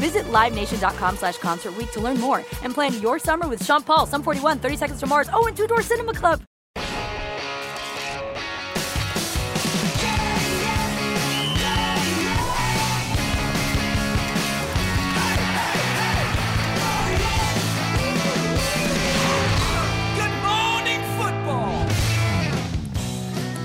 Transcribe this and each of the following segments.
Visit LiveNation.com slash Concert Week to learn more and plan your summer with Sean Paul, Sum 41, 30 Seconds to Mars, oh, and Two Door Cinema Club.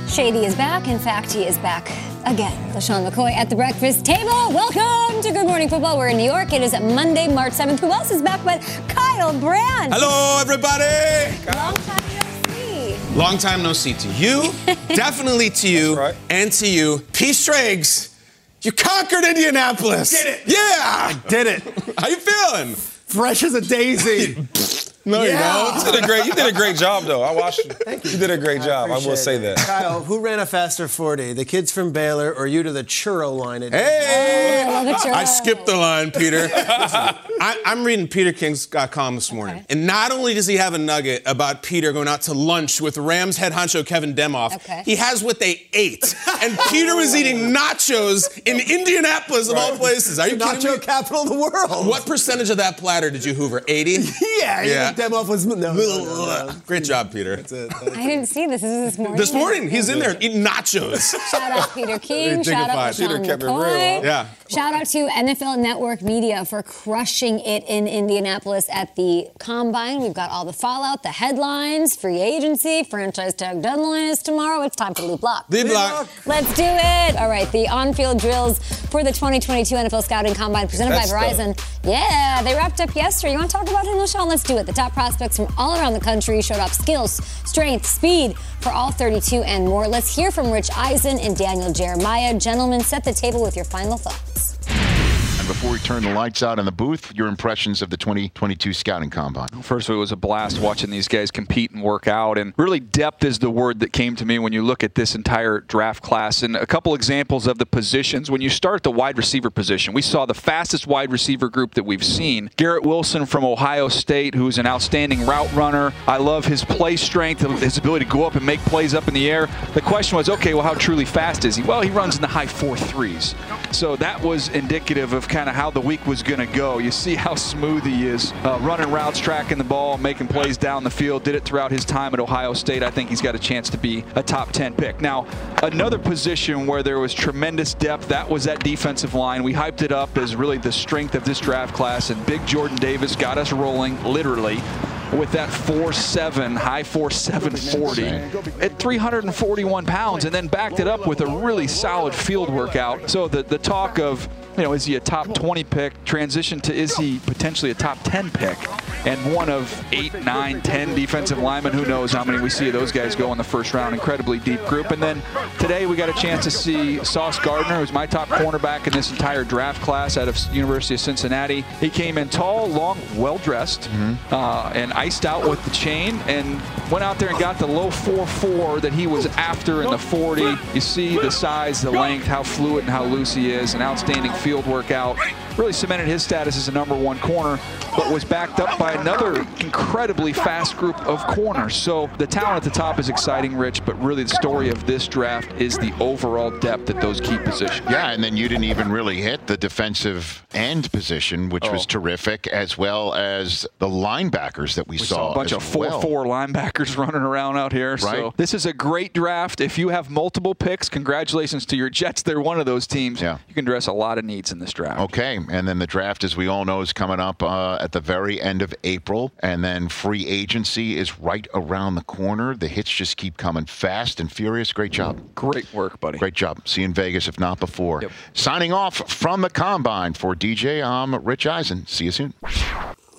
Shady is back. In fact, he is back again. LeSean McCoy at the breakfast table. Welcome to Good Morning Football. We're in New York. It is Monday, March 7th. Who else is back but Kyle Brandt? Hello, everybody. Long time no see. Long time no see to you, definitely to you, right. and to you. Peace Triggs, you conquered Indianapolis. Did it. Yeah. I did it. How you feeling? Fresh as a daisy. No, Yeah. you You did a great. You did a great job, though. I watched you. Thank you. You did a great job. I will say it. that. Kyle, who ran a faster 40? The kids from Baylor or you to the churro line? At Hey. I love it, I skipped the line, Peter. Listen, I, I'm reading Peter King's column this morning. Okay. And not only does he have a nugget about Peter going out to lunch with Rams head honcho Kevin Demoff, Okay. he has what they ate. And Peter was eating nachos in Indianapolis, of all places. Are you kidding Nacho me? capital of the world. What percentage of that platter did you hoover? 80? Yeah, Yeah. Think them off was no. no, no, no. Great job, Peter. That's it. I didn't see this. This is this morning. This morning, he's in there eating nachos. Shout out Peter King. Shout out dignified. LeSean Peter kept it real, McCoy. Yeah. Shout out to NFL Network Media for crushing it in Indianapolis at the Combine. We've got all the fallout, the headlines, free agency, franchise tag deadline is tomorrow. It's time for Lead Block. The block. Let's do it. All right, the on-field drills for the 2022 NFL Scouting Combine presented That's by Verizon. Yeah, they wrapped up yesterday. You want to talk about him, LeSean? Let's do it. The top prospects from all around the country showed off skills, strength, speed for all 32 and more. Let's hear from Rich Eisen and Daniel Jeremiah. Gentlemen, set the table with your final thoughts. Before we turn the lights out in the booth, your impressions of the 2022 Scouting Combine. First of all, it was a blast watching these guys compete and work out. And really, depth is the word that came to me when you look at this entire draft class. And a couple examples of the positions. When you start at the wide receiver position, we saw the fastest wide receiver group that we've seen. Garrett Wilson from Ohio State, who's an outstanding route runner. I love his play strength, his ability to go up and make plays up in the air. The question was, okay, well, how truly fast is he? Well, he runs in the high four threes. So that was indicative of kind of how the week was going to go. You see how smooth he is, uh, running routes, tracking the ball, making plays down the field. Did it throughout his time at Ohio State. I think he's got a chance to be a top 10 pick. Now, another position where there was tremendous depth, that was that defensive line. We hyped it up as really the strength of this draft class, and big Jordan Davis got us rolling, literally with that 4'7", high 4'7", 40 at 341 pounds, and then backed it up with a really solid field workout. So the, the talk of, you know, is he a top 20 pick, transition to is he potentially a top 10 pick, and one of eight, nine, 10 defensive linemen. Who knows how many we see of those guys go in the first round. Incredibly deep group. And then today we got a chance to see Sauce Gardner, who's my top cornerback in this entire draft class out of University of Cincinnati. He came in tall, long, well dressed, uh, and iced out with the chain, and went out there and got the low 4-4 that he was after in the 40. You see the size, the length, how fluid and how loose he is. An outstanding field workout. Really cemented his status as a number one corner, but was backed up by another incredibly fast group of corners. So the talent at the top is exciting, Rich, but really the story of this draft is the overall depth at those key positions. Yeah, and then you didn't even really hit the defensive end position, which oh. was Oh. terrific, as well as the linebackers that we, We saw a bunch of 4 well. 4 linebackers running around out here. So Right. this is a great draft. If you have multiple picks, congratulations to your Jets. They're one of those teams. Yeah. You can address a lot of needs in this draft. Okay, and then the draft, as we all know, is coming up uh, at the very end of April, and then free agency is right around the corner. The hits just keep coming fast and furious. Great job. Great work, buddy. Great job. See you in Vegas, if not before. Yep. Signing off from the combine for DJ, I'm Rich Eisen. See you soon.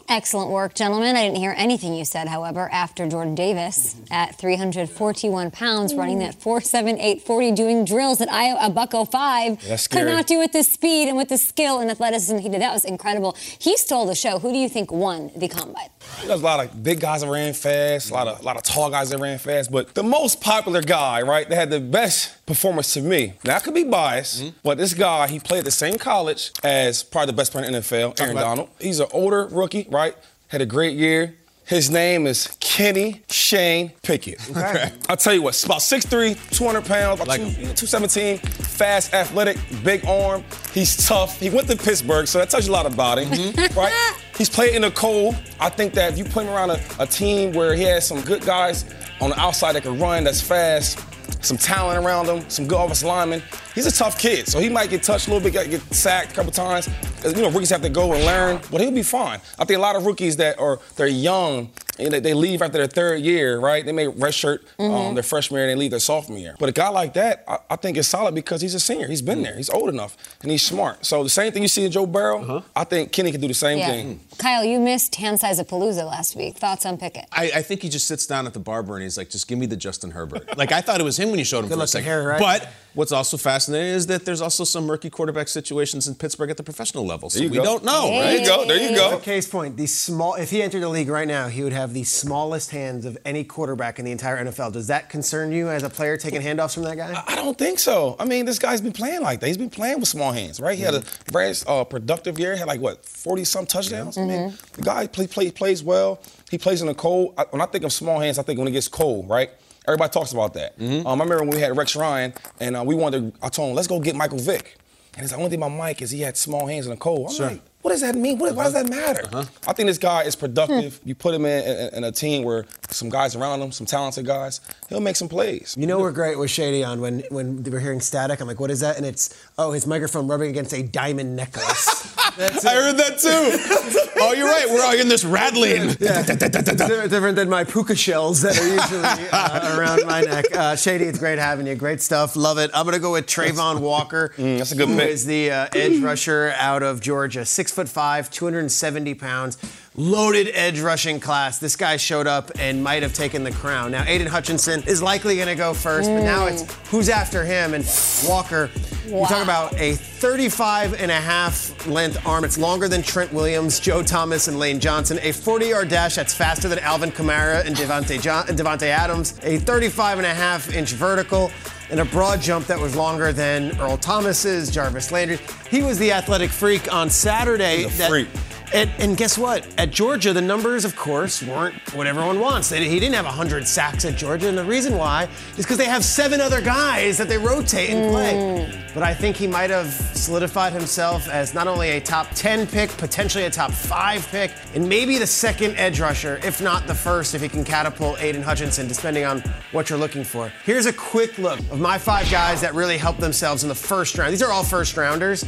Excellent work, gentlemen. I didn't hear anything you said, however, after Jordan Davis at 341 pounds, running that 4.78 40, doing drills at Iowa, a buck 05. That's Could not do it the speed and with the skill and athleticism he did. That was incredible. He stole the show. Who do you think won the combine? There's a lot of big guys that ran fast, a lot of a lot of tall guys that ran fast, but the most popular guy, right, that had the best performance to me. Now I could be biased, but this guy, he played at the same college as probably the best player in the NFL, Aaron Donald. He's an older rookie, right? Had a great year. His name is Kenny Shane Pickett. Okay. I'll tell you what, about 6'3, 200 pounds, Like two- 217, fast, athletic, big arm. He's tough. He went to Pittsburgh, so that tells you a lot about him, Mm-hmm. right? He's played in the cold. I think that if you put him around a, a team where he has some good guys on the outside that can run, that's fast, some talent around him, some good offensive linemen, he's a tough kid. So he might get touched a little bit, get, get sacked a couple times. You know, rookies have to go and learn, but he'll be fine. I think a lot of rookies that are they're young and they, they leave after their third year, right? They may redshirt um, mm-hmm. their freshman year and they leave their sophomore year. But a guy like that, I, I think is solid because he's a senior. He's been mm. there. He's old enough and he's smart. So the same thing you see in Joe Burrow, uh-huh. I think Kenny can do the same thing. Mm. Kyle, you missed hand size of Palooza last week. Thoughts on Pickett? I, I think he just sits down at the barber and he's like, just give me the Justin Herbert. like I thought it was him when you showed him Good for a looking second. hair, right? But what's also fascinating is that there's also some murky quarterback situations in Pittsburgh at the professional level. So we go. don't know, There right? you go. There you go. Case point, the small. If he entered the league right now, he would have the smallest hands of any quarterback in the entire NFL. Does that concern you as a player taking handoffs from that guy? I don't think so. I mean, this guy's been playing like that. He's been playing with small hands, right? He had a very uh, productive year. He had like what, 40 some touchdowns. I mean, the guy play, play, plays well. He plays in the cold. I, when I think of small hands, I think when it gets cold, right? Everybody talks about that. Um, I remember when we had Rex Ryan, and uh, we wanted. To, I told him, let's go get Michael Vick. And he's like, only thing about Mike is he had small hands in the cold. I'm like, what does that mean? What, Why does that matter? I think this guy is productive. you put him in, in, in a team where some guys around him, some talented guys, he'll make some plays. You know we're great with Shady on when when we're hearing static. I'm like, what is that? And it's oh, his microphone rubbing against a diamond necklace. I heard that too. oh, you're right. We're all in this rattling. Different different than my puka shells that are usually uh, around my neck. Uh, Shady, it's great having you. Great stuff. Love it. I'm going to go with Travon Walker. Mm, that's a good who pick. is the uh, edge rusher out of Georgia. Six foot five, 270 pounds. Loaded edge rushing class. This guy showed up and might have taken the crown. Now, Aidan Hutchinson is likely going to go first, but now it's mm. who's after him. And Walker, you talk about a 35 and a half length arm. It's longer than Trent Williams, Joe Thomas, and Lane Johnson. A 40 yard dash that's faster than Alvin Kamara and Davante, John- Davante Adams. A 35 and a half inch vertical. And a broad jump that was longer than Earl Thomas's, Jarvis Landry. He was the athletic freak on Saturday. He's a that- freak. and, and guess what? At Georgia, the numbers, of course, weren't what everyone wants. They- he didn't have 100 sacks at Georgia, and the reason why is because they have seven other guys that they rotate and play. Mm. But I think he might have solidified himself as not only a top 10 pick, potentially a top five pick, and maybe the second edge rusher, if not the first, if he can catapult Aidan Hutchinson, depending on what you're looking for. Here's a quick look of my five guys that really helped themselves in the first round. These are all first rounders.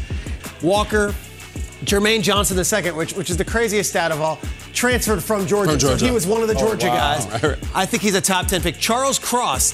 Walker, Jermaine Johnson II, which, which is the craziest stat of all, transferred from Georgia. From Georgia. So he was one of the Oh, Georgia wow. guys. I think he's a top 10 pick. Charles Cross,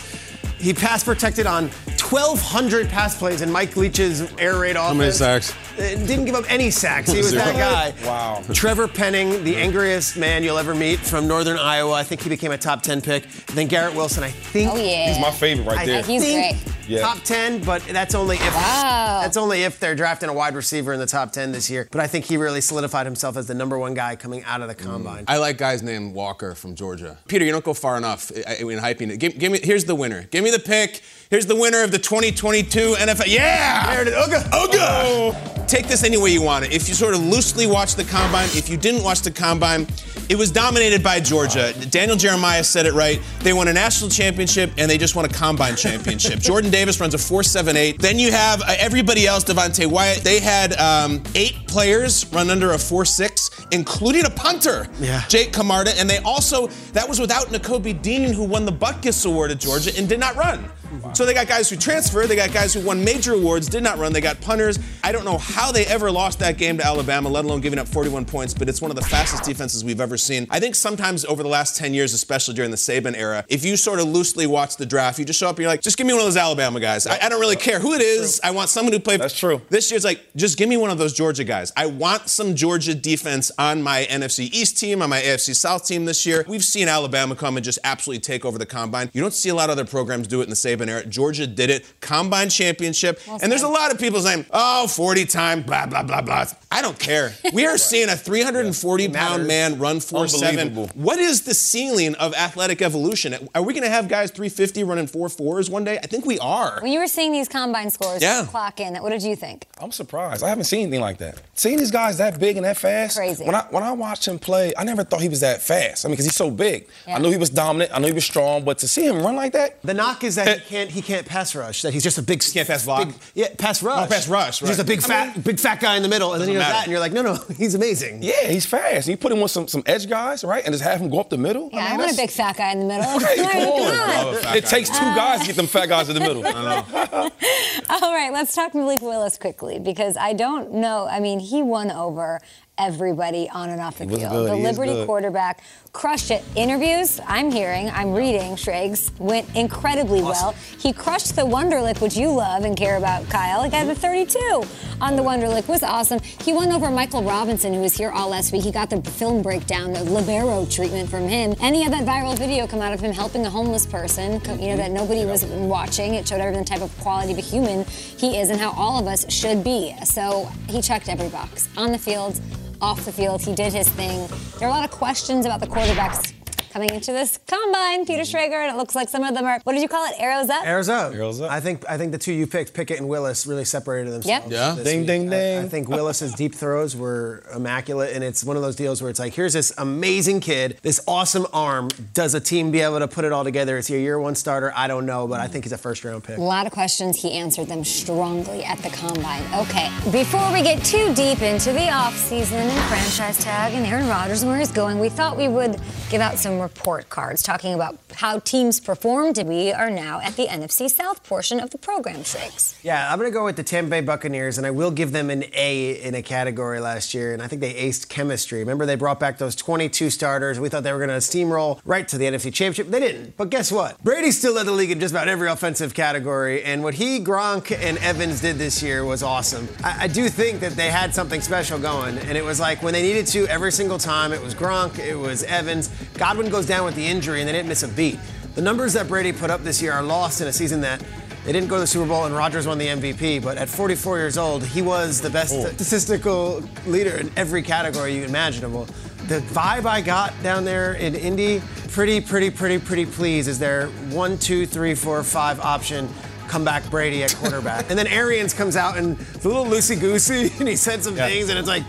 he pass protected on 1,200 pass plays in Mike Leach's air raid offense. How many sacks? Uh, Didn't give up any sacks. He was that guy. Wow. Trevor Penning, the angriest man you'll ever meet from Northern Iowa. I think he became a top 10 pick. then Garrett Wilson, I think. Oh, yeah. He's my favorite right I there. He's think great. Yeah. Top 10, but that's only if Wow. that's only if they're drafting a wide receiver in the top 10 this year. But I think he really solidified himself as the number one guy coming out of the combine. I like guys named Walker from Georgia. Peter, you don't go far enough i- i- in hyping it. Give, give me, here's the winner. Give me the pick. Here's the winner of the 2022 NFL. Yeah! There it is. Uga. Uga! Take this any way you want it. If you sort of loosely watch the combine, if you didn't watch the combine, it was dominated by Georgia. Daniel Jeremiah said it right. They won a national championship and they just won a combine championship. Jordan Davis runs a 4.78. Then you have uh, everybody else, Devonte Wyatt. They had um, eight players run under a 4.6, including a punter, Yeah. Jake Camarda. And they also, that was without Nakobe Dean, who won the Butkus Award at Georgia and did not run. So they got guys who transferred, they got guys who won major awards, did not run, they got punters. I don't know how they ever lost that game to Alabama, let alone giving up 41 points, but it's one of the fastest defenses we've ever seen. I think sometimes over the last 10 years, especially during the Saban era, if you sort of loosely watch the draft, you just show up and you're like, just give me one of those Alabama guys. I, I don't really care who it is. I want someone who played. That's true. This year's like, just give me one of those Georgia guys. I want some Georgia defense on my NFC East team, on my AFC South team this year. We've seen Alabama come and just absolutely take over the combine. You don't see a lot of other programs do it in the Saban era. Georgia did it. Combine championship. and there's a lot of people saying, oh, 40 time, blah, blah, blah, blah. I don't care. We are seeing a 340 pound man run 4 7. What is the ceiling of athletic evolution? Are we going to have guys 350 running 4 4s one day? I think we are. When you were seeing these combine scores Yeah. clock in, what did you think? I'm surprised. I haven't seen anything like that. Seeing these guys that big and that fast. Crazy. When I when I watched him play, I never thought he was that fast. I mean, because he's so big. Yeah. I knew he was dominant. I knew he was strong. But to see him run like that, The knock is that he eh. can't he can't pass rush. That he's just a big He can't pass block? big- yeah, pass rush. Oh, pass rush, He's just a big fat big fat guy in the middle, and then he does Doesn't that, and you're like, no, no, he's amazing. yeah, he's fast. And you put him with some some edge guys, right, and just have him go up the middle. Yeah, I, mean, want a big fat guy in the middle. Hey, Come come on. on. It guy. takes two guys to get them fat guys in the middle. All right, let's talk Malik Willis quickly because I don't know. I mean, he won over everybody on and off the field. good. The He Liberty quarterback crushed it. Interviews, I'm hearing, I'm reading, Schrags, went incredibly well. He crushed the Wonderlic, which you love and care about, Kyle. He got the 32 on the Wonderlic. was awesome. He won over Michael Robinson, who was here all last week. He got the film breakdown, the libero treatment from him. And he had that viral video come out of him helping a homeless person, co- you know, that mm-hmm. nobody was watching. It showed everyone the type of quality of a human he is and how all of us should be. So he checked every box on the field, off the field. He did his thing. There are a lot of questions about the quarterbacks coming into this combine, Peter mm-hmm. Schrager, and it looks like some of them are, what did you call it, arrows up? Arrows up. Arrows up. I think I think the two you picked, Pickett and Willis, really separated themselves. Yep. Yeah. this Ding, week. ding, I- I, think Willis's deep throws were immaculate, and it's one of those deals where it's like, here's this amazing kid, this awesome arm. Does a team be able to put it all together? Is he a year one starter? I don't know, but I think he's a first round pick. A lot of questions. He answered them strongly at the combine. Okay, before we get too deep into the offseason and franchise tag and Aaron Rodgers and where he's going, we thought we would give out some report cards talking about how teams performed. We are now at the NFC South portion of the program, Shakes. Yeah, I'm going to go with the Tampa Bay Buccaneers, and I will give them an A in a category last year, and I think they aced chemistry. Remember, they brought back those 22 starters. We thought they were going to steamroll right to the NFC Championship. They didn't. But guess what? Brady still led the league in just about every offensive category, and what he, Gronk, and Evans did this year was awesome. I, I do think that they had something special going, and it was like when they needed to every single time, it was Gronk, it was Evans. Godwin goes down with the injury, and they didn't miss a beat. The numbers that Brady put up this year are lost in a season that they didn't go to the Super Bowl and Rodgers won the MVP, but at 44 years old, he was the best statistical leader in every category you imaginable. The vibe I got down there in Indy, pretty, pretty, pretty, pretty pleased is their one, two, three, four, five option comeback Brady at quarterback. and then Arians comes out and it's a little loosey goosey and he said some Yeah. things and it's like,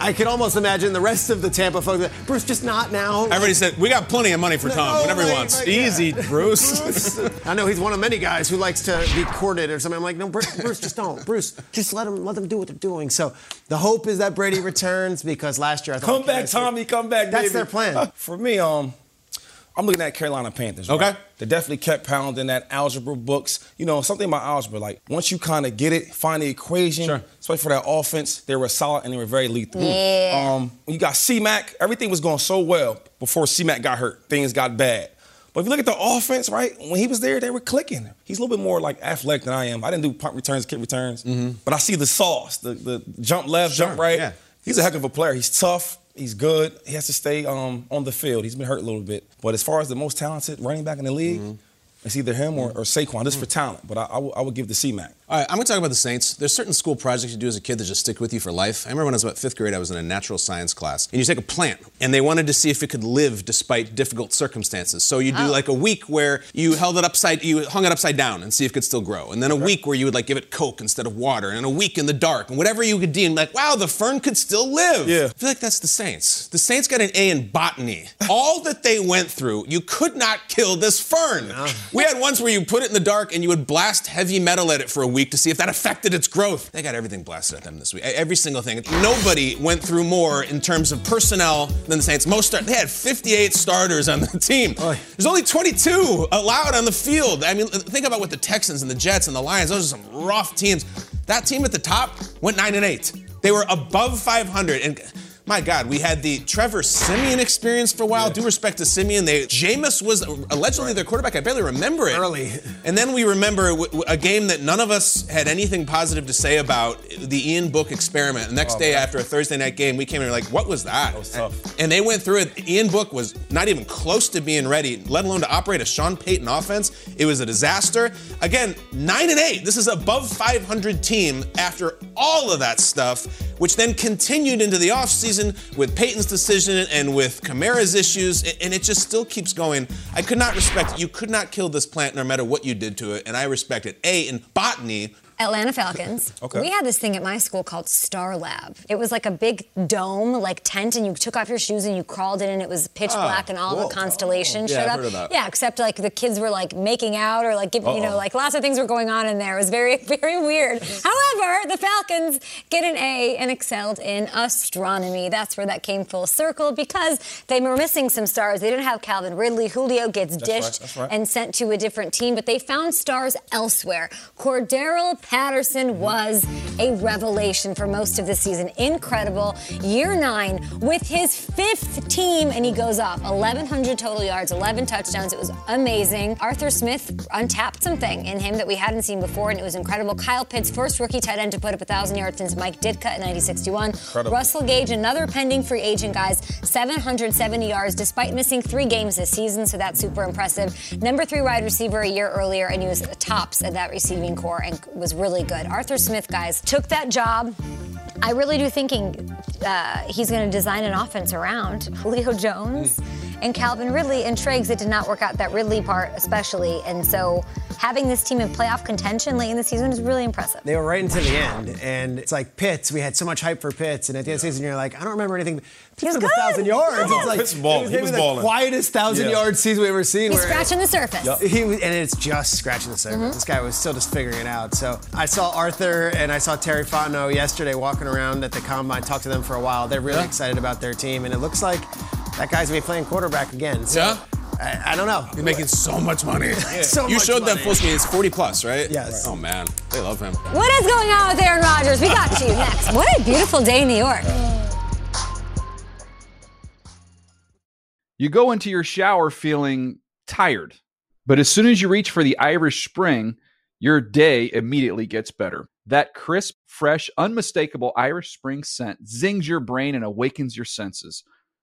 I can almost imagine the rest of the Tampa folks. like, Bruce, just not now. I already said we got plenty of money for Tom. No, Whatever he like- wants. like, yeah. Easy, Bruce. I know he's one of many guys who likes to be courted or something. I'm like, no, Bruce, Bruce, just don't. Bruce, just let them let them do what they're doing. So the hope is that Brady returns because last year I thought Come okay, back, Tommy. Come back, That's baby. their plan. For me, um, I'm looking at Carolina Panthers. right? Okay. They definitely kept pounding that algebra books. You know, something about algebra, like once you kind of get it, find the equation, Sure. especially for that offense, they were solid and they were very lethal. Yeah. Um, when you got C-Mac, everything was going so well before C-Mac got hurt. Things got bad. But if you look at the offense, right, when he was there, they were clicking. He's a little bit more like athletic than I am. I didn't do punt returns, kick returns, but I see the sauce, the, the jump left, jump right. yeah. He's a heck of a player. He's tough. He's good. He has to stay um, on the field. He's been hurt a little bit. But as far as the most talented running back in the league, it's either him or, mm. or Saquon, just for mm. talent. But I, I, would, give the C Mac. All right, I'm going to talk about the Saints. There's certain school projects you do as a kid that just stick with you for life. I remember when I was about fifth grade, I was in a natural science class, and you take a plant, and they wanted to see if it could live despite difficult circumstances. So you do Oh. like a week where you held it upside, you hung it upside down and see if it could still grow, and then a week where you would like give it Coke instead of water, and a week in the dark, and whatever you could deem like, wow, the fern could still live. Yeah. I feel like that's the Saints. The Saints got an A in botany. All that they went through, you could not kill this fern. We had ones where you put it in the dark and you would blast heavy metal at it for a week to see if that affected its growth. They got everything blasted at them this week. Every single thing. Nobody went through more in terms of personnel than the Saints. Most start, they had 58 starters on the team. There's only 22 allowed on the field. I mean, think about what the Texans and the Jets and the Lions. Those are some rough teams. That team at the top went nine and eight. They were above 500 and. My God, we had the Trevor Siemian experience for a while. Due respect to Simeon, they Jameis was allegedly their quarterback. I barely remember it. Early. And then we remember a game that none of us had anything positive to say about, the Ian Book experiment. The next oh, day after a Thursday night game, we came in and were like, what was that? That was tough. And they went through it. Ian Book was not even close to being ready, let alone to operate a Sean Payton offense. It was a disaster. Again, nine and eight. This is above 500 team after all of that stuff, which then continued into the offseason with Payton's decision and with Kamara's issues, and it just still keeps going. I could not respect it. You could not kill this plant no matter what you did to it, and I respect it. A, in botany, Atlanta Falcons. Okay. We had this thing at my school called Star Lab. It was like a big dome, like tent, and you took off your shoes and you crawled in, and it was pitch ah, black, and all cool. the constellations oh. Yeah, showed I've up. heard of that. Yeah, except like the kids were like making out or like giving, you know, like lots of things were going on in there. It was very, very weird. However, the Falcons get an A and excelled in astronomy. That's where that came full circle because they were missing some stars. They didn't have Calvin Ridley. Julio gets right, dished that's right. and sent to a different team, but they found stars elsewhere. Cordarrelle Patterson was a revelation for most of the season. Incredible. Year nine with his fifth team, and he goes off 1,100 total yards, 11 touchdowns. It was amazing. Arthur Smith untapped something in him that we hadn't seen before, and it was incredible. Kyle Pitts, first rookie tight end to put up 1,000 yards since Mike Ditka in 1961. Russell Gage, another pending free agent, guys, 770 yards despite missing three games this season, so that's super impressive. Number three wide receiver a year earlier, and he was at the tops at that receiving core and was really good. Arthur Smith, guys, took that job. I really do thinking uh, he's going to design an offense around Julio Jones and Calvin Ridley and Triggs. It did not work out that Ridley part, especially, and so having this team in playoff contention late in the season is really impressive. They were right into the end, and it's like Pitts. We had so much hype for Pitts, and at the end of the season, you're like, I don't remember anything. Pitts was a thousand yards. Yeah. It's like Pitts balling. it was He was the balling. quietest thousand Yeah. yard season we ever seen. He's where- scratching the surface. He was, and it's just scratching the surface. Mm-hmm. This guy was still just figuring it out. So I saw Arthur and I saw Terry Fontenot yesterday walking around at the combine. Talked to them for a while. They're really excited about their team, and it looks like that guy's gonna be playing quarterback again. So Yeah? I, I don't know. he's making so much money. So you much showed that money. full screen. It's 40 plus, right? Yes. Oh, man. They love him. What is going on with Aaron Rodgers? We got you next. What a beautiful day in New York. You go into your shower feeling tired, but as soon as you reach for the Irish Spring, your day immediately gets better. That crisp, fresh, unmistakable Irish Spring scent zings your brain and awakens your senses.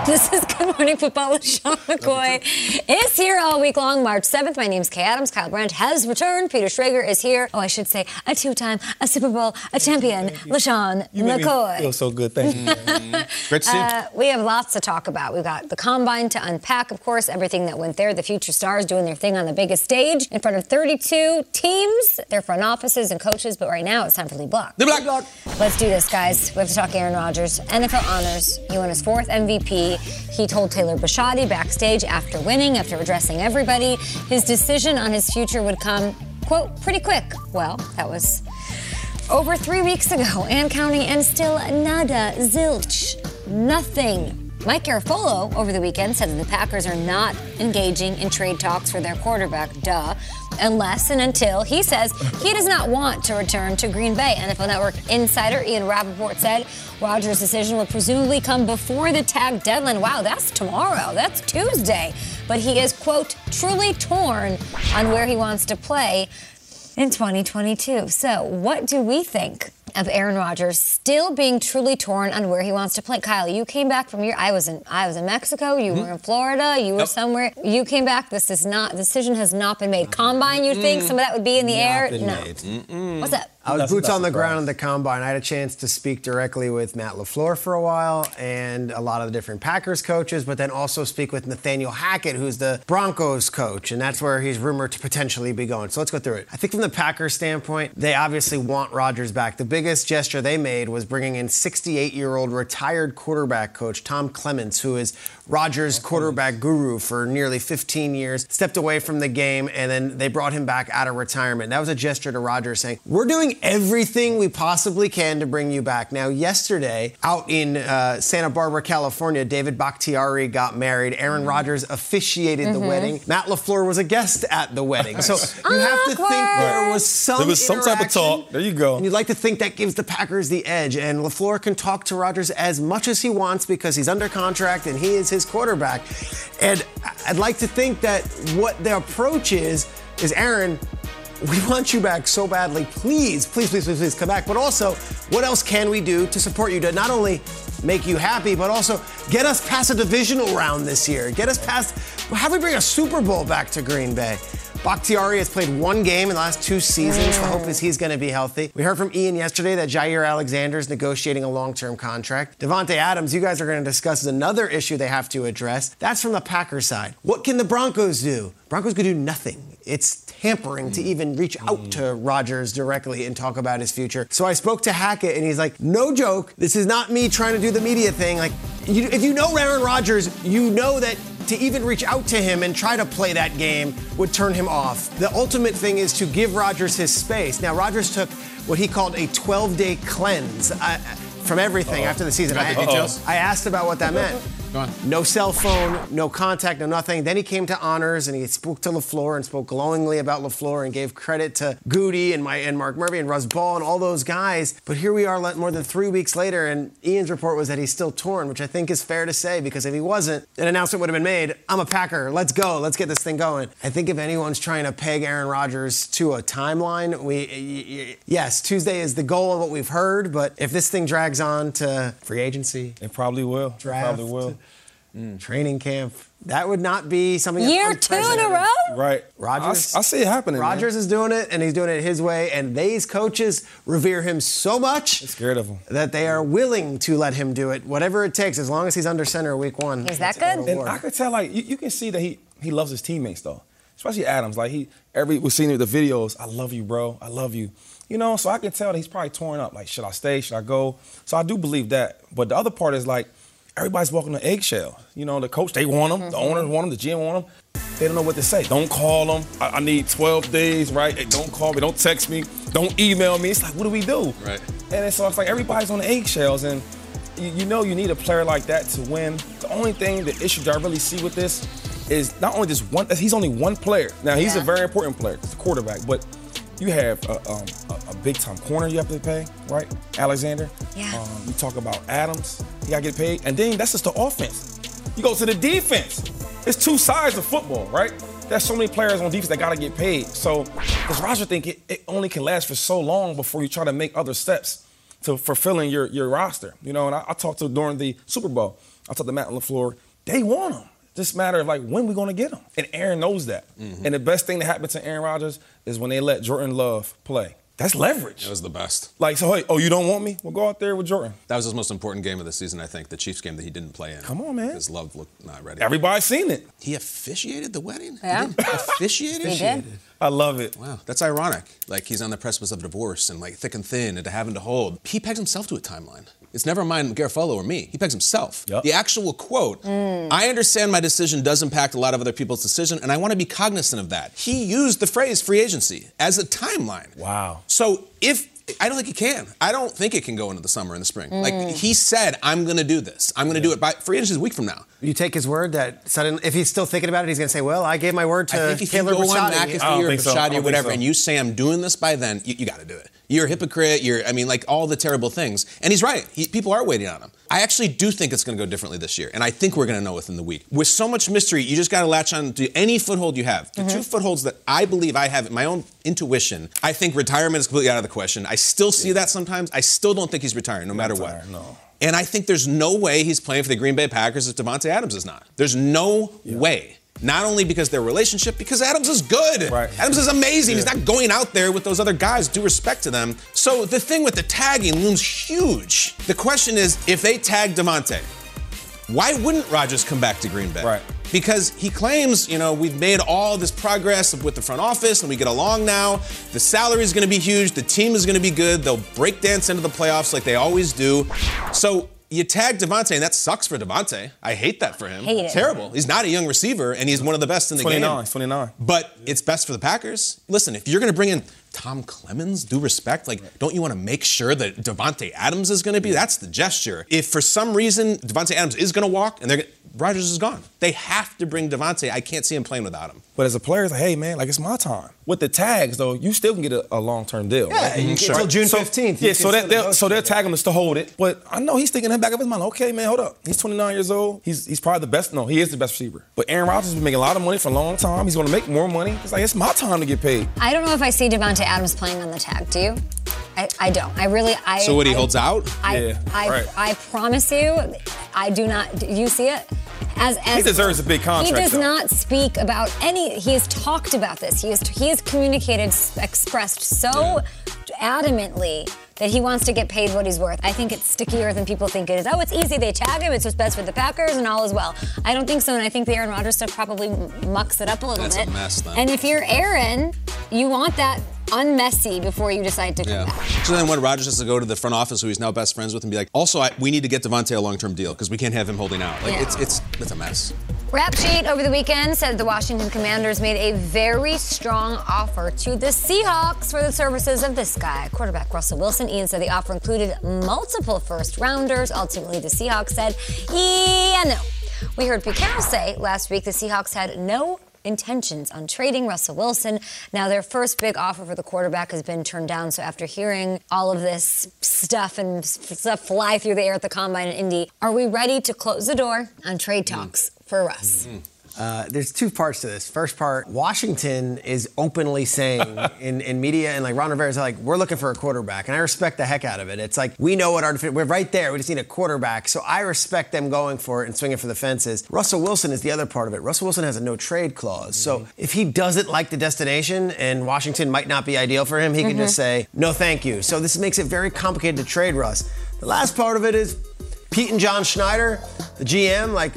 This is Good Morning Football with Sean McCoy. is here all week long, March 7th. My name's Kay Adams. Kyle Brandt has returned. Peter Schrager is here. Oh, I should say a two-time, a Super Bowl, a champion, LeSean You make me McCoy. feel so good. Thank you. Great to see you. Uh, we have lots to talk about. We've got the combine to unpack, of course, everything that went there. The future stars doing their thing on the biggest stage in front of 32 teams, their front offices and coaches. But right now, it's time for Lead Block. The Black Block. Let's do this, guys. We have to talk Aaron Rodgers. NFL honors. He won his fourth MVP. He told Taylor Bisciotti backstage after winning, after addressing everybody, his decision on his future would come, quote, pretty quick. Well, that was over three weeks ago and counting, and still nada, zilch, nothing. Mike Garafolo over the weekend said that the Packers are not engaging in trade talks for their quarterback, duh, unless and until he says he does not want to return to Green Bay. NFL Network insider Ian Rapoport said Rodgers' decision will presumably come before the tag deadline. Wow, that's tomorrow. That's Tuesday. But he is, quote, truly torn on where he wants to play in 2022. So, what do we think of Aaron Rodgers still being truly torn on where he wants to play? Kyle, you came back from your I was in I was in Mexico, you were in Florida, you were somewhere. You came back. This is not the decision has not been made. Combine, you think some of that would be in the air? no. What's up? I was That's- boots that's on the a ground at the combine. I had a chance to speak directly with Matt LaFleur for a while and a lot of the different Packers coaches, but then also speak with Nathaniel Hackett, who's the Broncos coach, and that's where he's rumored to potentially be going. So let's go through it. I think from the Packers standpoint, they obviously want Rodgers back. The biggest gesture they made was bringing in 68 year old retired quarterback coach Tom Clements, who is Rodgers' quarterback guru for nearly 15 years, stepped away from the game, and then they brought him back out of retirement. That was a gesture to Rodgers saying, We're doing everything we possibly can to bring you back. Now, yesterday, out in uh, Santa Barbara, California, David Bakhtiari got married. Aaron Rodgers officiated the wedding. Matt LaFleur was a guest at the wedding. So you have to think there was some There was some type of talk. There you go. And you'd like to think that gives the Packers the edge. And LaFleur can talk to Rodgers as much as he wants because he's under contract and he is his quarterback. And I'd like to think that what their approach is, is Aaron, we want you back so badly. Please, please, please, please, please come back. But also, what else can we do to support you to not only make you happy, but also get us past a divisional round this year? Get us past, how do we bring a Super Bowl back to Green Bay? Bakhtiari has played one game in the last two seasons. The hope is he's going to be healthy. We heard from Ian yesterday that Jaire Alexander is negotiating a long-term contract. Davante Adams, you guys are going to discuss is another issue they have to address. That's from the Packers side. What can the Broncos do? Broncos could do nothing. It's tampering to even reach out to Rodgers directly and talk about his future. So I spoke to Hackett and he's like, no joke. This is not me trying to do the media thing. Like, you, if you know Aaron Rodgers, you know that to even reach out to him and try to play that game would turn him off. The ultimate thing is to give Rodgers his space. Now, Rodgers took what he called a 12 day cleanse uh, from everything after the season. I. I asked about what that meant. Go on. No cell phone, no contact, no nothing. Then he came to honors and he spoke to LaFleur and spoke glowingly about LaFleur and gave credit to Goody and my and Mark Murphy and Russ Ball and all those guys. But here we are more than three weeks later, and Ian's report was that he's still torn, which I think is fair to say because if he wasn't, an announcement would have been made. I'm a Packer. Let's go. Let's get this thing going. I think if anyone's trying to peg Aaron Rodgers to a timeline, we y- y- yes, Tuesday is the goal of what we've heard. But if this thing drags on to free agency, It probably will. It Draft. probably will. Mm. training camp. That would not be something. that's Year two in a row? Right. Rodgers. I, I see it happening. man. Rodgers is doing it, and he's doing it his way. And these coaches revere him so much Scared of him. that they are willing to let him do it, whatever it takes, as long as he's under center week one. Is that good? And. I could tell, like, you, you can see that he he loves his teammates though, especially Adams. Like he every we've seen the videos. I love you, bro. I love you. You know, so I can tell that he's probably torn up. Like, should I stay? Should I go? So I do believe that. But the other part is like, everybody's walking on eggshell. You know, the coach they want him, the owners want him, the GM want him. they don't know what to say. Don't call them. I, I need 12 days, right? Hey, don't call me. Don't text me. Don't email me. It's like, what do we do? Right. And so it's like everybody's on eggshells, and you, you know you need a player like that to win. The only thing, the issue that I really see with this is not only just one. He's only one player. Now he's a very important player. He's a quarterback, but you have a, um, a, a big time corner you have to pay, right? Alexander. Yeah. Um, you talk about Adams. He got to get paid, and then that's just the offense. You go to the defense. It's two sides of football, right? There's so many players on defense that got to get paid. So does Roger think it, it only can last for so long before you try to make other steps to fulfilling your, your roster? You know, and I, I talked to during the Super Bowl. I talked to Matt LaFleur. They want him. Just matter of like when we going to get him. And Aaron knows that. And the best thing that happened to Aaron Rodgers is when they let Jordan Love play. That's leverage. That was the best. Like, so hey, oh, you don't want me? Well, go out there with Jordan. That was his most important game of the season, I think. The Chiefs game that he didn't play in. Come on, man. Because Love looked not ready. Everybody's seen it. He officiated the wedding. Yeah. He officiated. He did. I love it. Wow, that's ironic. Like he's on the precipice of divorce and like thick and thin and to having to hold. He pegs himself to a timeline. It's never mind Garafolo or me. He pegs himself. The actual quote. I understand my decision does impact a lot of other people's decision, and I want to be cognizant of that. He used the phrase free agency as a timeline. Wow. So if I don't think it can. I don't think it can go into the summer and the spring. Mm. Like he said, I'm going to do this. I'm going to do it by free agency is a week from now. You take his word that suddenly, if he's still thinking about it, he's going to say, "Well, I gave my word to I think if Taylor you go on McAfee or Rashadi or whatever, and you say I'm doing this by then, you, you got to do it. You're a hypocrite. You're, I mean, like all the terrible things. And he's right. He, people are waiting on him. I actually do think it's going to go differently this year, and I think we're going to know within the week. With so much mystery, you just got to latch on to any foothold you have. The two mm-hmm. footholds that I believe I have, my own intuition, I think retirement is completely out of the question. I still see that sometimes. I still don't think he's retiring, no matter what. No. And I think there's no way he's playing for the Green Bay Packers if Davante Adams is not. There's no way. Not only because their relationship, because Adams is good. Right. Adams is amazing. He's not going out there with those other guys. Due respect to them. So the thing with the tagging looms huge. The question is, if they tag Davante, why wouldn't Rodgers come back to Green Bay? Right. Because he claims, you know, we've made all this progress with the front office and we get along now. The salary is going to be huge. The team is going to be good. They'll break dance into the playoffs like they always do. So you tag Davante, and that sucks for Davante. I hate that for him. Hate it. Terrible. He's not a young receiver, and he's one of the best in the 29. game. 29. But it's best for the Packers. Listen, if you're going to bring in Tom Clements, due respect, like, don't you want to make sure that Davante Adams is going to be? That's the gesture. If for some reason Davante Adams is going to walk and they're Rodgers is gone, they have to bring Davante. I can't see him playing without him. But as a player, it's like, hey man, like it's my time. With the tags though, you still can get a, a long term deal. Yeah, right? you get till June 15th. You Yeah, so that they'll, so they'll tag him just to hold it. But I know he's thinking in the back of his mind, okay, man, hold up. He's 29 years old. He's he's probably the best. No, he is the best receiver. But Aaron Rodgers has been making a lot of money for a long time. He's going to make more money. It's like it's my time to get paid. I don't know if I see Davante Adams playing on the tag. Do you? I, I don't. I really. I. So what he I- holds out? I, Yeah, I, right. I promise you, I do not. Do you see it? As, as he deserves a big contract, He does though. not speak about any. He has talked about this. He has. He has communicated, expressed so adamantly that he wants to get paid what he's worth. I think it's stickier than people think it is. Oh, it's easy. They tag him. It's what's best for the Packers, and all is well. I don't think so, and I think the Aaron Rodgers stuff probably mucks it up a little That's a bit. mess, then. And if you're Aaron, you want that unmessy before you decide to come Yeah. back. So then when Rodgers has to go to the front office, who he's now best friends with, and be like, also, I, we need to get Davante a long-term deal because we can't have him holding out. Like Yeah. it's it's it's a mess. Rap Sheet over the weekend said the Washington Commanders made a very strong offer to the Seahawks for the services of this guy, quarterback Russell Wilson. Ian said the offer included multiple first rounders. Ultimately, the Seahawks said, yeah, no. We heard Pete Carroll say last week the Seahawks had no intentions on trading Russell Wilson. Now, their first big offer for the quarterback has been turned down. So, after hearing all of this stuff and stuff fly through the air at the combine in Indy, are we ready to close the door on trade talks for Russ? Mm-hmm. Uh, there's two parts to this. First part, Washington is openly saying in, in media and like Ron Rivera's like, we're looking for a quarterback, and I respect the heck out of it. It's like we know what our we're right there. We just need a quarterback, so I respect them going for it and swinging for the fences. Russell Wilson is the other part of it. Russell Wilson has a no trade clause, so if he doesn't like the destination and Washington might not be ideal for him, he can just say no, thank you. So this makes it very complicated to trade Russ. The last part of it is Pete and John Schneider, the GM, like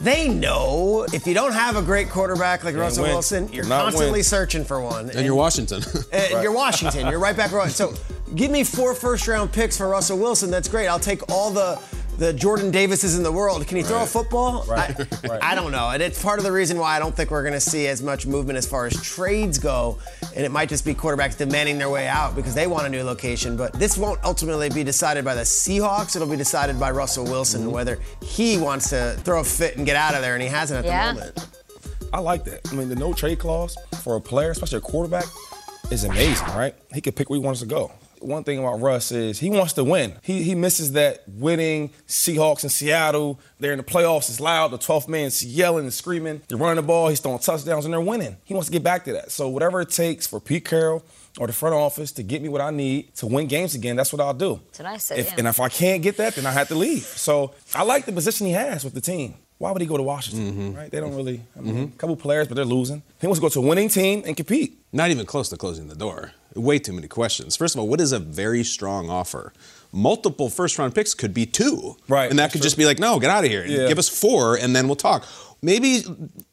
they know if you don't have a great quarterback like Russell win. Wilson, you're Not constantly win. searching for one. And you're Washington. Uh, and you're Washington. You're right back around. So give me four first round picks for Russell Wilson. That's great. I'll take all the the Jordan Davises in the world. Can he throw a football? Right, I, right. I don't know. And it's part of the reason why I don't think we're going to see as much movement as far as trades go. And it might just be quarterbacks demanding their way out because they want a new location. But this won't ultimately be decided by the Seahawks. It'll be decided by Russell Wilson Mm-hmm. whether he wants to throw a fit and get out of there, and he hasn't at Yeah. the moment. I like that. I mean, the no trade clause for a player, especially a quarterback, is amazing, right? He can pick where he wants to go. One thing about Russ is he wants to win. He, he misses that winning Seahawks in Seattle. They're in the playoffs. It's loud. The 12th man's yelling and screaming. They're running the ball. He's throwing touchdowns, and they're winning. He wants to get back to that. So whatever it takes for Pete Carroll or the front office to get me what I need to win games again, that's what I'll do. That's said. If, yeah. And if I can't get that, then I have to leave. So I like the position he has with the team. Why would he go to Washington? Mm-hmm. Right? They don't mm-hmm. really. I mean, mm-hmm. a couple players, but they're losing. He wants to go to a winning team and compete. Not even close to closing the door. Way too many questions. First of all, what is a very strong offer? Multiple first round picks could be two. Right, And that could true. just be like, no, get out of here. Yeah. Give us four and then we'll talk. Maybe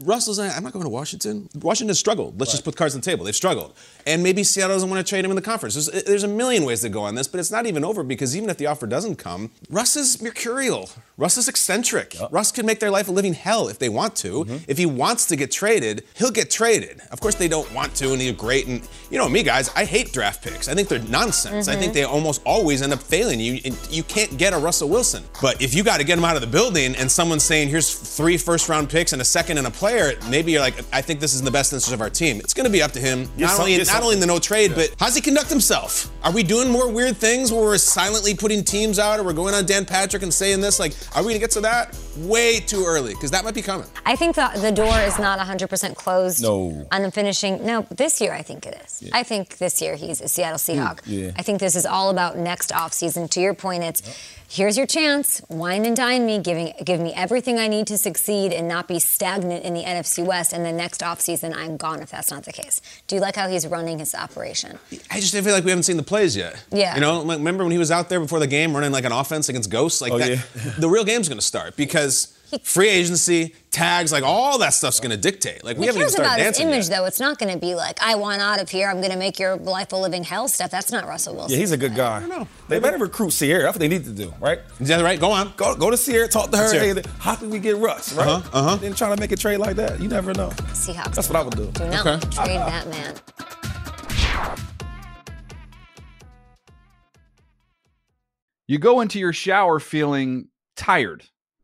Russell's saying, I'm not going to Washington. Washington has struggled. Let's just put cards on the table. They've struggled. And maybe Seattle doesn't want to trade him in the conference. There's, there's a million ways to go on this, but it's not even over because even if the offer doesn't come, Russ is mercurial. Russ is eccentric. Russ can make their life a living hell if they want to. Mm-hmm. If he wants to get traded, he'll get traded. Of course, they don't want to, and he's great. And you know me, guys, I hate draft picks. I think they're nonsense. I think they almost always end up failing. You you can't get a Russell Wilson. But if you got to get him out of the building, and someone's saying, "Here's three first round picks and a second and a player," maybe you're like, "I think this is in the best interest of our team." It's going to be up to him. Not some- only get not only in the no trade, but how's he conduct himself? Are we doing more weird things where we're silently putting teams out, or we're going on Dan Patrick and saying this? Like, are we going to get to that? Way too early, because that might be coming. I think the, the door is not 100% closed No. on the finishing. No, this year I think it is. I think this year he's a Seattle hmm. Seahawk. yeah. I think this is all about next offseason. To your point, it's here's your chance, wine and dine me, giving give me everything I need to succeed and not be stagnant in the NFC West. And the next offseason, I'm gone if that's not the case. Do you like how he's running his operation? I just feel like we haven't seen the plays yet. Yeah. You know, like, remember when he was out there before the game running like an offense against ghosts? Like Oh, that, yeah. the real game's going to start because free agency, tags, like all that stuff's going to dictate. Like we haven't even cares started about his image, yet. though. It's not going to be like, I want out of here. I'm going to make your life a living hell stuff. That's not Russell Wilson. Yeah, he's a good guy. I don't know. They better recruit Ciara. That's what they need to do, right? Is that right? Go on. Go, go to Ciara, talk to her. Let's Hey, how can we get Russ, right? Uh-huh, uh-huh. Then trying to make a trade like that. You never know. Seahawks. That's what I would do. Do not Okay. trade that man. You go into your shower feeling tired,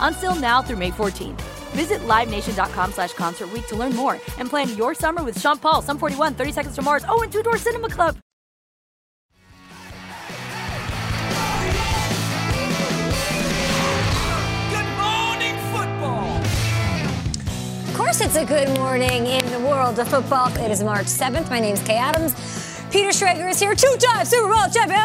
Until now through May 14th. Visit LiveNation.com slash Concert Week to learn more and plan your summer with Sean Paul, Sum 41, 30 Seconds to Mars, oh, and Two Door Cinema Club. Good morning, football. Of course, it's a good morning in the world of football. It is March 7th. My name is Kay Adams. Peter Schrager is here, two-time Super Bowl champion,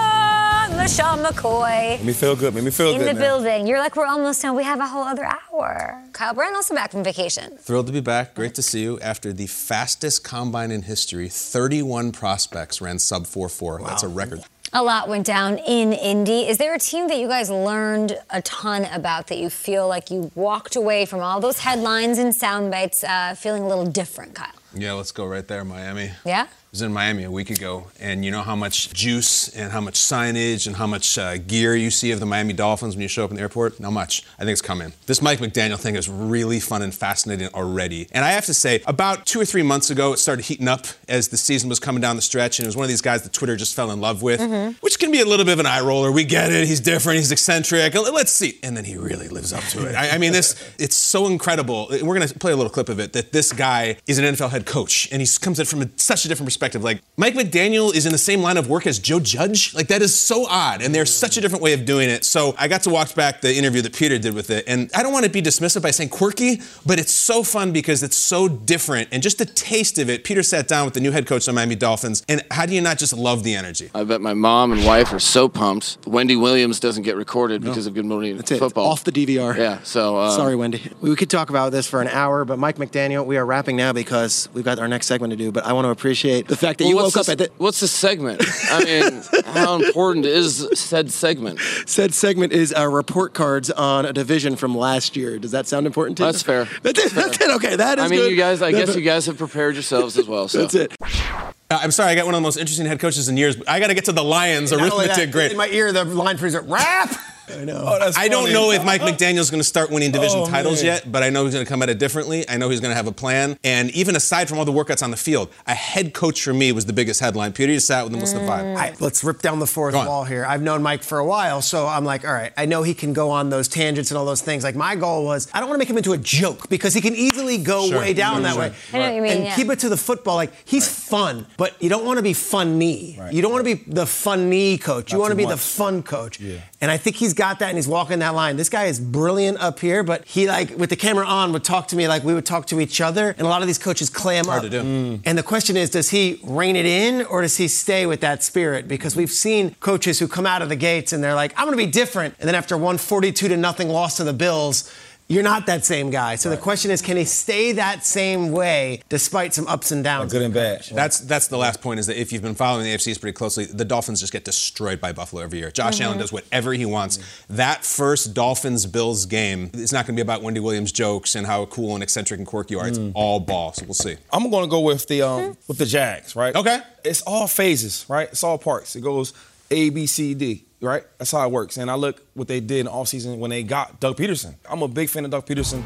LeSean McCoy. Made me feel good. Made me feel in good. In the man. building. You're like, we're almost done. We have a whole other hour. Kyle Brandt also back from vacation. Thrilled to be back. Great to see you. After the fastest combine in history, 31 prospects ran sub 4-4. That's a record. A lot went down in Indy. Is there a team that you guys learned a ton about that you feel like you walked away from all those headlines and sound bites uh, feeling a little different, Kyle? Yeah, let's go right there, Miami. Yeah? Was in Miami a week ago, and you know how much juice and how much signage and how much uh, gear you see of the Miami Dolphins when you show up in the airport? Not much. I think it's coming. This Mike McDaniel thing is really fun and fascinating already. And I have to say, about two or three months ago, it started heating up as the season was coming down the stretch, and it was one of these guys that Twitter just fell in love with, which can be a little bit of an eye roller. We get it. He's different. He's eccentric. Let's see. And then he really lives up to it. I, I mean, this it's so incredible. We're going to play a little clip of it that this guy is an NFL head coach, and he comes at it from a, such a different perspective. Like Mike McDaniel is in the same line of work as Joe Judge. Like that is so odd, and there's such a different way of doing it. So I got to watch back the interview that Peter did with it, and I don't want to be dismissive by saying quirky, but it's so fun because it's so different, and just the taste of it. Peter sat down with the new head coach of the Miami Dolphins, and how do you not just love the energy? I bet my mom and wife are so pumped. Wendy Williams doesn't get recorded because of Good Morning That's it. Football. Off the DVR. Yeah. So uh, Sorry, Wendy. We could talk about this for an hour, but Mike McDaniel, we are wrapping now because we've got our next segment to do. But I want to appreciate the fact that well, you what's woke up at the What's the segment? I mean, how important is said segment? said segment is uh, report cards on a division from last year. Does that sound important to you? That's fair. That's it. That's it. Okay, that is I mean, good. you guys. I That's guess it. you guys have prepared yourselves as well. So That's it. Uh, I'm sorry, I got one of the most interesting head coaches in years, but I got to get to the Lions arithmetic that, grid. In my ear, the line freezer, rap. I know. Oh, I don't know if Mike McDaniel's going to start winning division Oh, titles man. yet, but I know he's going to come at it differently. I know he's going to have a plan. And even aside from all the workouts on the field, a head coach for me was the biggest headline. Peter, you sat with the What's the vibe? I, let's rip down the fourth wall here. I've known Mike for a while, so I'm like, all right, I know he can go on those tangents and all those things. Like, my goal was, I don't want to make him into a joke because he can easily go Sure. way down Sure, that sure. way. I know what you mean, And yeah. keep it to the football. Like, he's fun, but you don't want to be funny. You don't want to be the funny coach. you want to too be the fun coach. Yeah. And I think he's got that and he's walking that line. This guy is brilliant up here, but he, like, with the camera on, would talk to me like we would talk to each other. And a lot of these coaches clam Hard up. to do. Mm. And the question is, does he rein it in or does he stay with that spirit? Because we've seen coaches who come out of the gates and they're like, I'm going to be different. And then after one 42 to nothing loss to the Bills, you're not that same guy. So the question is, can he stay that same way despite some ups and downs? Good and bad. That's that's the last point. Is that if you've been following the AFCs pretty closely, the Dolphins just get destroyed by Buffalo every year. Josh mm-hmm. Allen does whatever he wants. Mm-hmm. That first Dolphins Bills game is not going to be about Wendy Williams jokes and how cool and eccentric and quirky you are. It's mm. all ball. So we'll see. I'm going to go with the um mm-hmm. with the Jags, right? Okay. It's all phases, right? It's all parts. It goes A, B, C, D, right? That's how it works. And I look what they did in the offseason when they got Doug Pederson. I'm a big fan of Doug Pederson.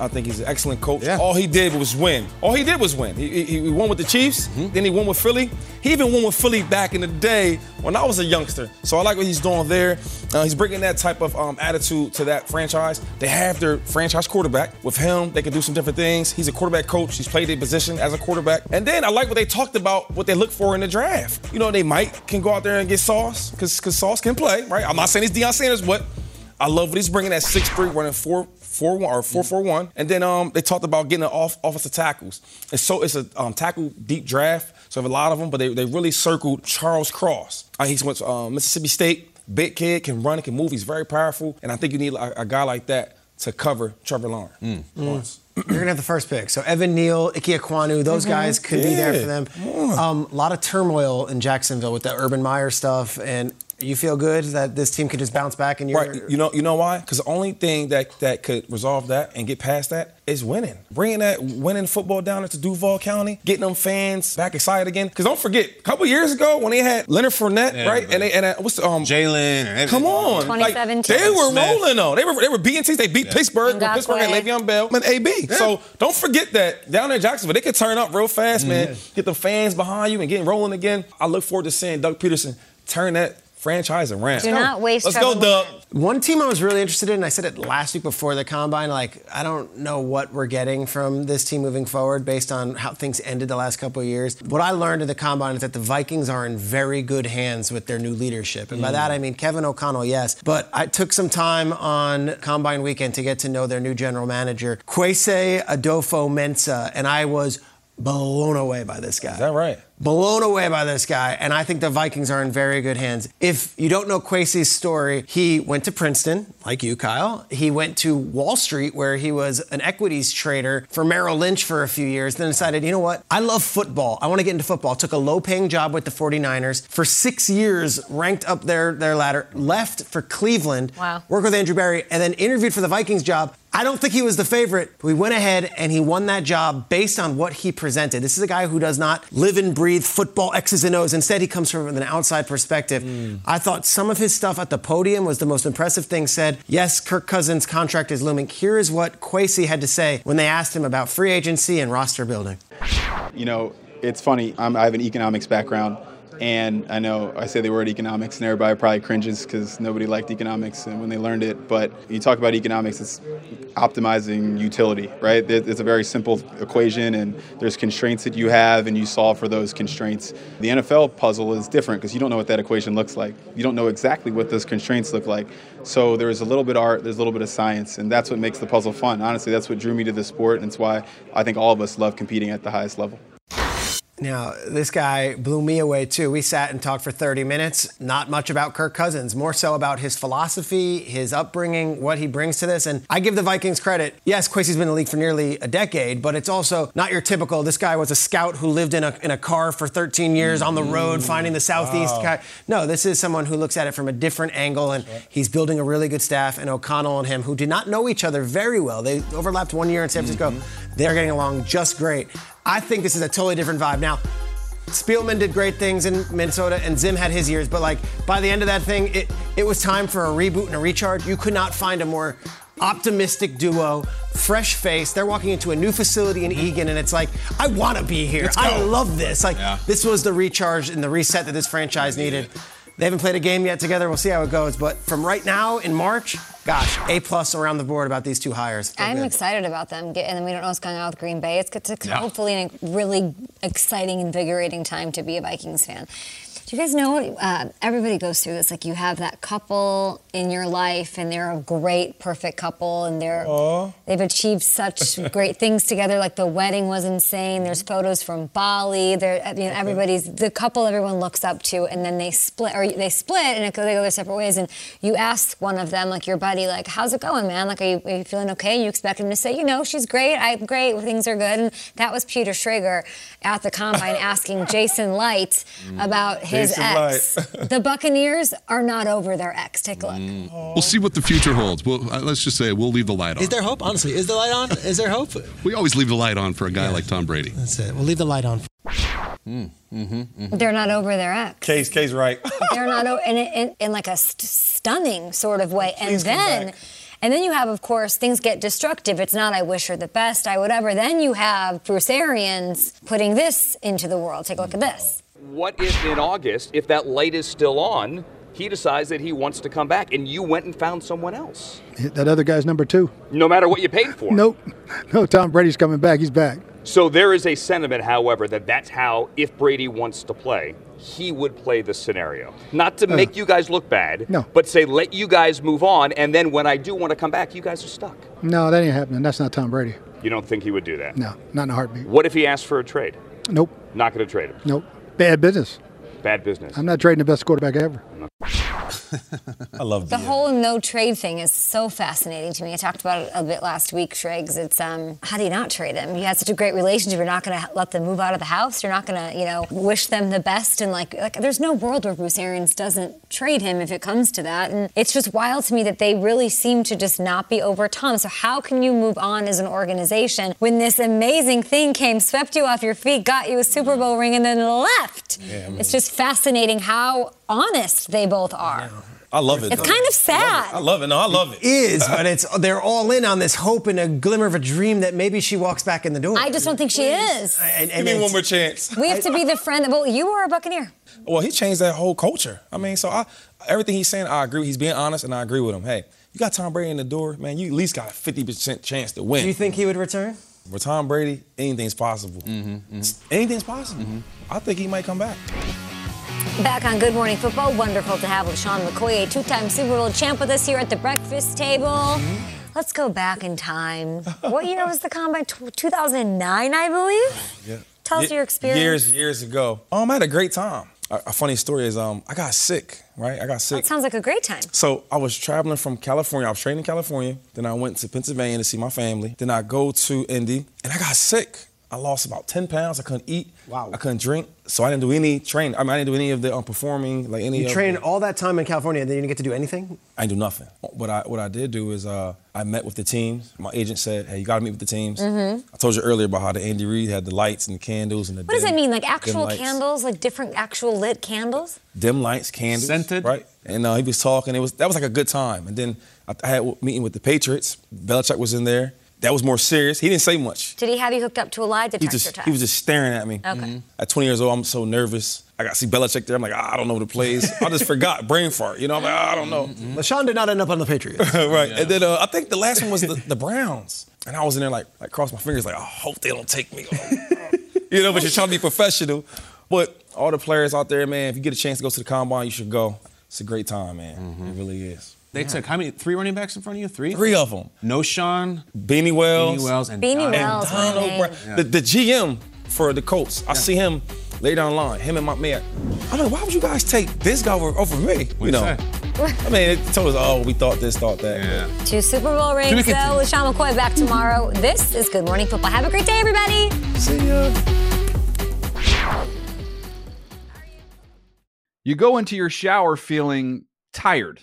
I think he's an excellent coach. Yeah. All he did was win. All he did was win. He, he, he won with the Chiefs, then he won with Philly. He even won with Philly back in the day when I was a youngster. So I like what he's doing there. Uh, he's bringing that type of um, attitude to that franchise. They have their franchise quarterback. With him, they can do some different things. He's a quarterback coach. He's played a position as a quarterback. And then I like what they talked about, what they look for in the draft. You know, they might can go out there and get Sauce because because Sauce can play, right? I'm not saying he's Deion Sanders, but I love what he's bringing at 6'3", running 4 4 1 or 4 4 1. And then um, they talked about getting off offensive tackles. And so it's a um, tackle deep draft. So I have a lot of them, but they, they really circled Charles Cross. Uh, he's went to um, Mississippi State. Big kid, can run, can move. He's very powerful. And I think you need a, a guy like that to cover Trevor Lawrence. Lawrence. You're gonna have the first pick. So Evan Neal, Ike Ekwonu, those guys could be there for them. come. Um, a lot of turmoil in Jacksonville with the Urban Meyer stuff, and you feel good that this team could just bounce back and you're Right. You know, you know why? Because the only thing that that could resolve that and get past that is winning. Bringing that winning football down into Duval County, getting them fans back excited again. Because don't forget, a couple years ago when they had Leonard Fournette, Yeah, right? And they and uh, what's the, um Jalen. Come on, 2017. Like, they were Smith. rolling though. They were they were beating teams. They beat Pittsburgh. when Ngakoue. Pittsburgh had Le'Veon Bell and AB. So don't forget that down there in Jacksonville, they could turn up real fast, man. Get the fans behind you and getting rolling again. I look forward to seeing Doug Pederson turn that franchise around. Do not waste Let's go, Trevor Doug. One team I was really interested in, I said it last week before the combine, like, I don't know what we're getting from this team moving forward based on how things ended the last couple of years. What I learned in the combine is that the Vikings are in very good hands with their new leadership. And by mm. that I mean Kevin O'Connell, yes. But I took some time on combine weekend to get to know their new general manager, Kwesi Adofo-Mensah, and I was blown away by this guy. Is that right? Blown away by this guy, and I think the Vikings are in very good hands. If you don't know Kwesi's story, he went to Princeton, like you, Kyle. He went to Wall Street, where he was an equities trader for Merrill Lynch for a few years, then decided, you know what? I love football. I want to get into football. Took a low paying job with the 49ers. For six years, ranked up their, their ladder, left for Cleveland, Wow. worked with Andrew Berry, and then interviewed for the Vikings job. I don't think he was the favorite. We went ahead and he won that job based on what he presented. This is a guy who does not live and breathe football X's and O's. Instead, he comes from an outside perspective. I thought some of his stuff at the podium was the most impressive thing said. Yes, Kirk Cousins' contract is looming. Here is what Kwesi had to say when they asked him about free agency and roster building. You know, it's funny. I'm, I have an economics background, and I know I say the word economics, and everybody probably cringes because nobody liked economics and when they learned it. But you talk about economics, it's optimizing utility, right? It's a very simple equation, and there's constraints that you have, and you solve for those constraints. The NFL puzzle is different because you don't know what that equation looks like. You don't know exactly what those constraints look like. So there's a little bit of art, there's a little bit of science, and that's what makes the puzzle fun. Honestly, that's what drew me to the sport, and it's why I think all of us love competing at the highest level. Now, this guy blew me away too. We sat and talked for 30 minutes. Not much about Kirk Cousins, more so about his philosophy, his upbringing, what he brings to this. And I give the Vikings credit. Yes, Kwesi's been in the league for nearly a decade, but it's also not your typical. This guy was a scout who lived in a, in a car for 13 years on the road, mm. finding the Southeast. Wow. guy. No, this is someone who looks at it from a different angle, and he's building a really good staff. And O'Connell and him, who did not know each other very well, they overlapped one year in San mm-hmm. Francisco. They're getting along just great. I think this is a totally different vibe. Now, Spielman did great things in Minnesota, and Zim had his years. But like by the end of that thing, it it was time for a reboot and a recharge. You could not find a more optimistic duo, fresh face. They're walking into a new facility in mm-hmm. Eagan, and it's like I want to be here. I love this. Like Yeah. this was the recharge and the reset that this franchise needed. They haven't played a game yet together. We'll see how it goes. But from right now in March, gosh, A plus around the board about these two hires. Feel I'm good. excited about them, Get- and then we don't know what's going on with Green Bay. It's, it's Yeah. hopefully a really exciting, invigorating time to be a Vikings fan. Do you guys know? Uh, everybody goes through this. Like you have that couple in your life, and they're a great, perfect couple, and they're they've achieved such great things together. Like the wedding was insane. There's photos from Bali. They're, you know, everybody's the couple everyone looks up to, and then they split, or they split, and it, they go their separate ways. And you ask one of them, like your buddy, like, "How's it going, man? Like, are you, are you feeling okay?" You expect him to say, "You know, she's great. I'm great. Things are good." And that was Peter Schrager at the combine asking Jason Licht about his Jason ex. Licht. the Buccaneers are not over their ex. Take a look. We'll see what the future holds. Well, uh, let's just say we'll leave the light on. Is there hope? Honestly, is the light on? Is there hope? we always leave the light on for a guy like Tom Brady. That's it. We'll leave the light on. mm-hmm They're not over their ex. Case, case, right. They're not o- in, in, in like a st- stunning sort of way. And Please come then, back. and then you have, of course, things get destructive. It's not I wish her the best, I whatever. Then you have Bruce Arians putting this into the world. Take a look at this. What if in August, if that light is still on, he decides that he wants to come back and you went and found someone else? That other guy's number two. No matter what you paid for. Nope. No, Tom Brady's coming back. He's back. So there is a sentiment, however, that that's how, if Brady wants to play, he would play the scenario. Not to Uh, make you guys look bad, no. but say, let you guys move on, and then when I do want to come back, you guys are stuck. No, that ain't happening. That's not Tom Brady. You don't think he would do that? No, not in a heartbeat. What if he asked for a trade? Nope. Not going to trade him. Nope. Bad business. Bad business. I'm not trading the best quarterback ever. I love The whole no trade thing is so fascinating to me. I talked about it a bit last week, Schrags. It's um, how do you not trade them? You had such a great relationship. You're not going to let them move out of the house. You're not going to, you know, wish them the best. And like, like, there's no world where Bruce Arians doesn't trade him if it comes to that. And it's just wild to me that they really seem to just not be over Tom. So how can you move on as an organization when this amazing thing came, swept you off your feet, got you a Super Bowl ring, and then left? It's just fascinating how honest they both are. I love it. It's though. kind of sad. I love it. No, I love it. Is, but it's they're all in on this hope and a glimmer of a dream that maybe she walks back in the door. I just don't think she is. And, Give me one more chance. We have to be the friend that. Well, you were a Buccaneer. Well, he changed that whole culture. I mean, so I, everything he's saying, I agree. He's being honest, and I agree with him. Hey, you got Tom Brady in the door, man. You at least got a fifty percent chance to win. Do you think he would return? For Tom Brady, anything's possible. Mm-hmm, mm-hmm. Anything's possible. Mm-hmm. I think he might come back. Back on Good Morning Football, wonderful to have LeSean McCoy, a two-time Super Bowl champ, with us here at the breakfast table. Let's go back in time. what year was the combine? 2009, I believe. Yeah. Tell us your experience. Years, years ago. Um, I had a great time. A, a funny story is um, I got sick, right? I got sick. That sounds like a great time. So I was traveling from California. I was training in California. Then I went to Pennsylvania to see my family. Then I go to Indy, and I got sick. I lost about 10 pounds. I couldn't eat. Wow. I couldn't drink. So I didn't do any training. I mean, I didn't do any of the um, performing, like any You of trained all that time in California and then you didn't get to do anything? I didn't do nothing. What I what I did do is uh, I met with the teams. My agent said, "Hey, you got to meet with the teams." Mm-hmm. I told you earlier about how the Andy Reid had the lights and the candles and the. What does dim- it mean? Like actual candles, like different actual lit candles? dim lights, candles, scented, right? And uh, he was talking. It was that was like a good time. And then I, I had a meeting with the Patriots. Belichick was in there. That was more serious. He didn't say much. Did he have you hooked up to a lie He detector just test? he was just staring at me. Okay. At 20 years old, I'm so nervous. I got to see Belichick there. I'm like, ah, I don't know the plays. I just forgot brain fart. You know, I'm like, ah, I don't know. LeSean did not end up on the Patriots. right. And then uh, I think the last one was the, the Browns. And I was in there like, like cross my fingers, like, I hope they don't take me. you know, but you're trying to be professional. But all the players out there, man, if you get a chance to go to the combine, you should go. It's a great time, man. It really is. They took how many? Three running backs in front of you? Three? Three of them. No Sean. Beanie Wells. Beanie Wells and Beanie Don- Wells, my Donald name. Brown. The, the GM for the Colts. I see him lay down the line, him and my man. I'm like, why would you guys take this guy over, over me? What'd you he know. I mean, it told us, oh, we thought this, thought that. Yeah. Two Super Bowl rings, To be though, continued. with Sean McCoy back tomorrow. This is Good Morning Football. Have a great day, everybody. See ya. You go into your shower feeling tired,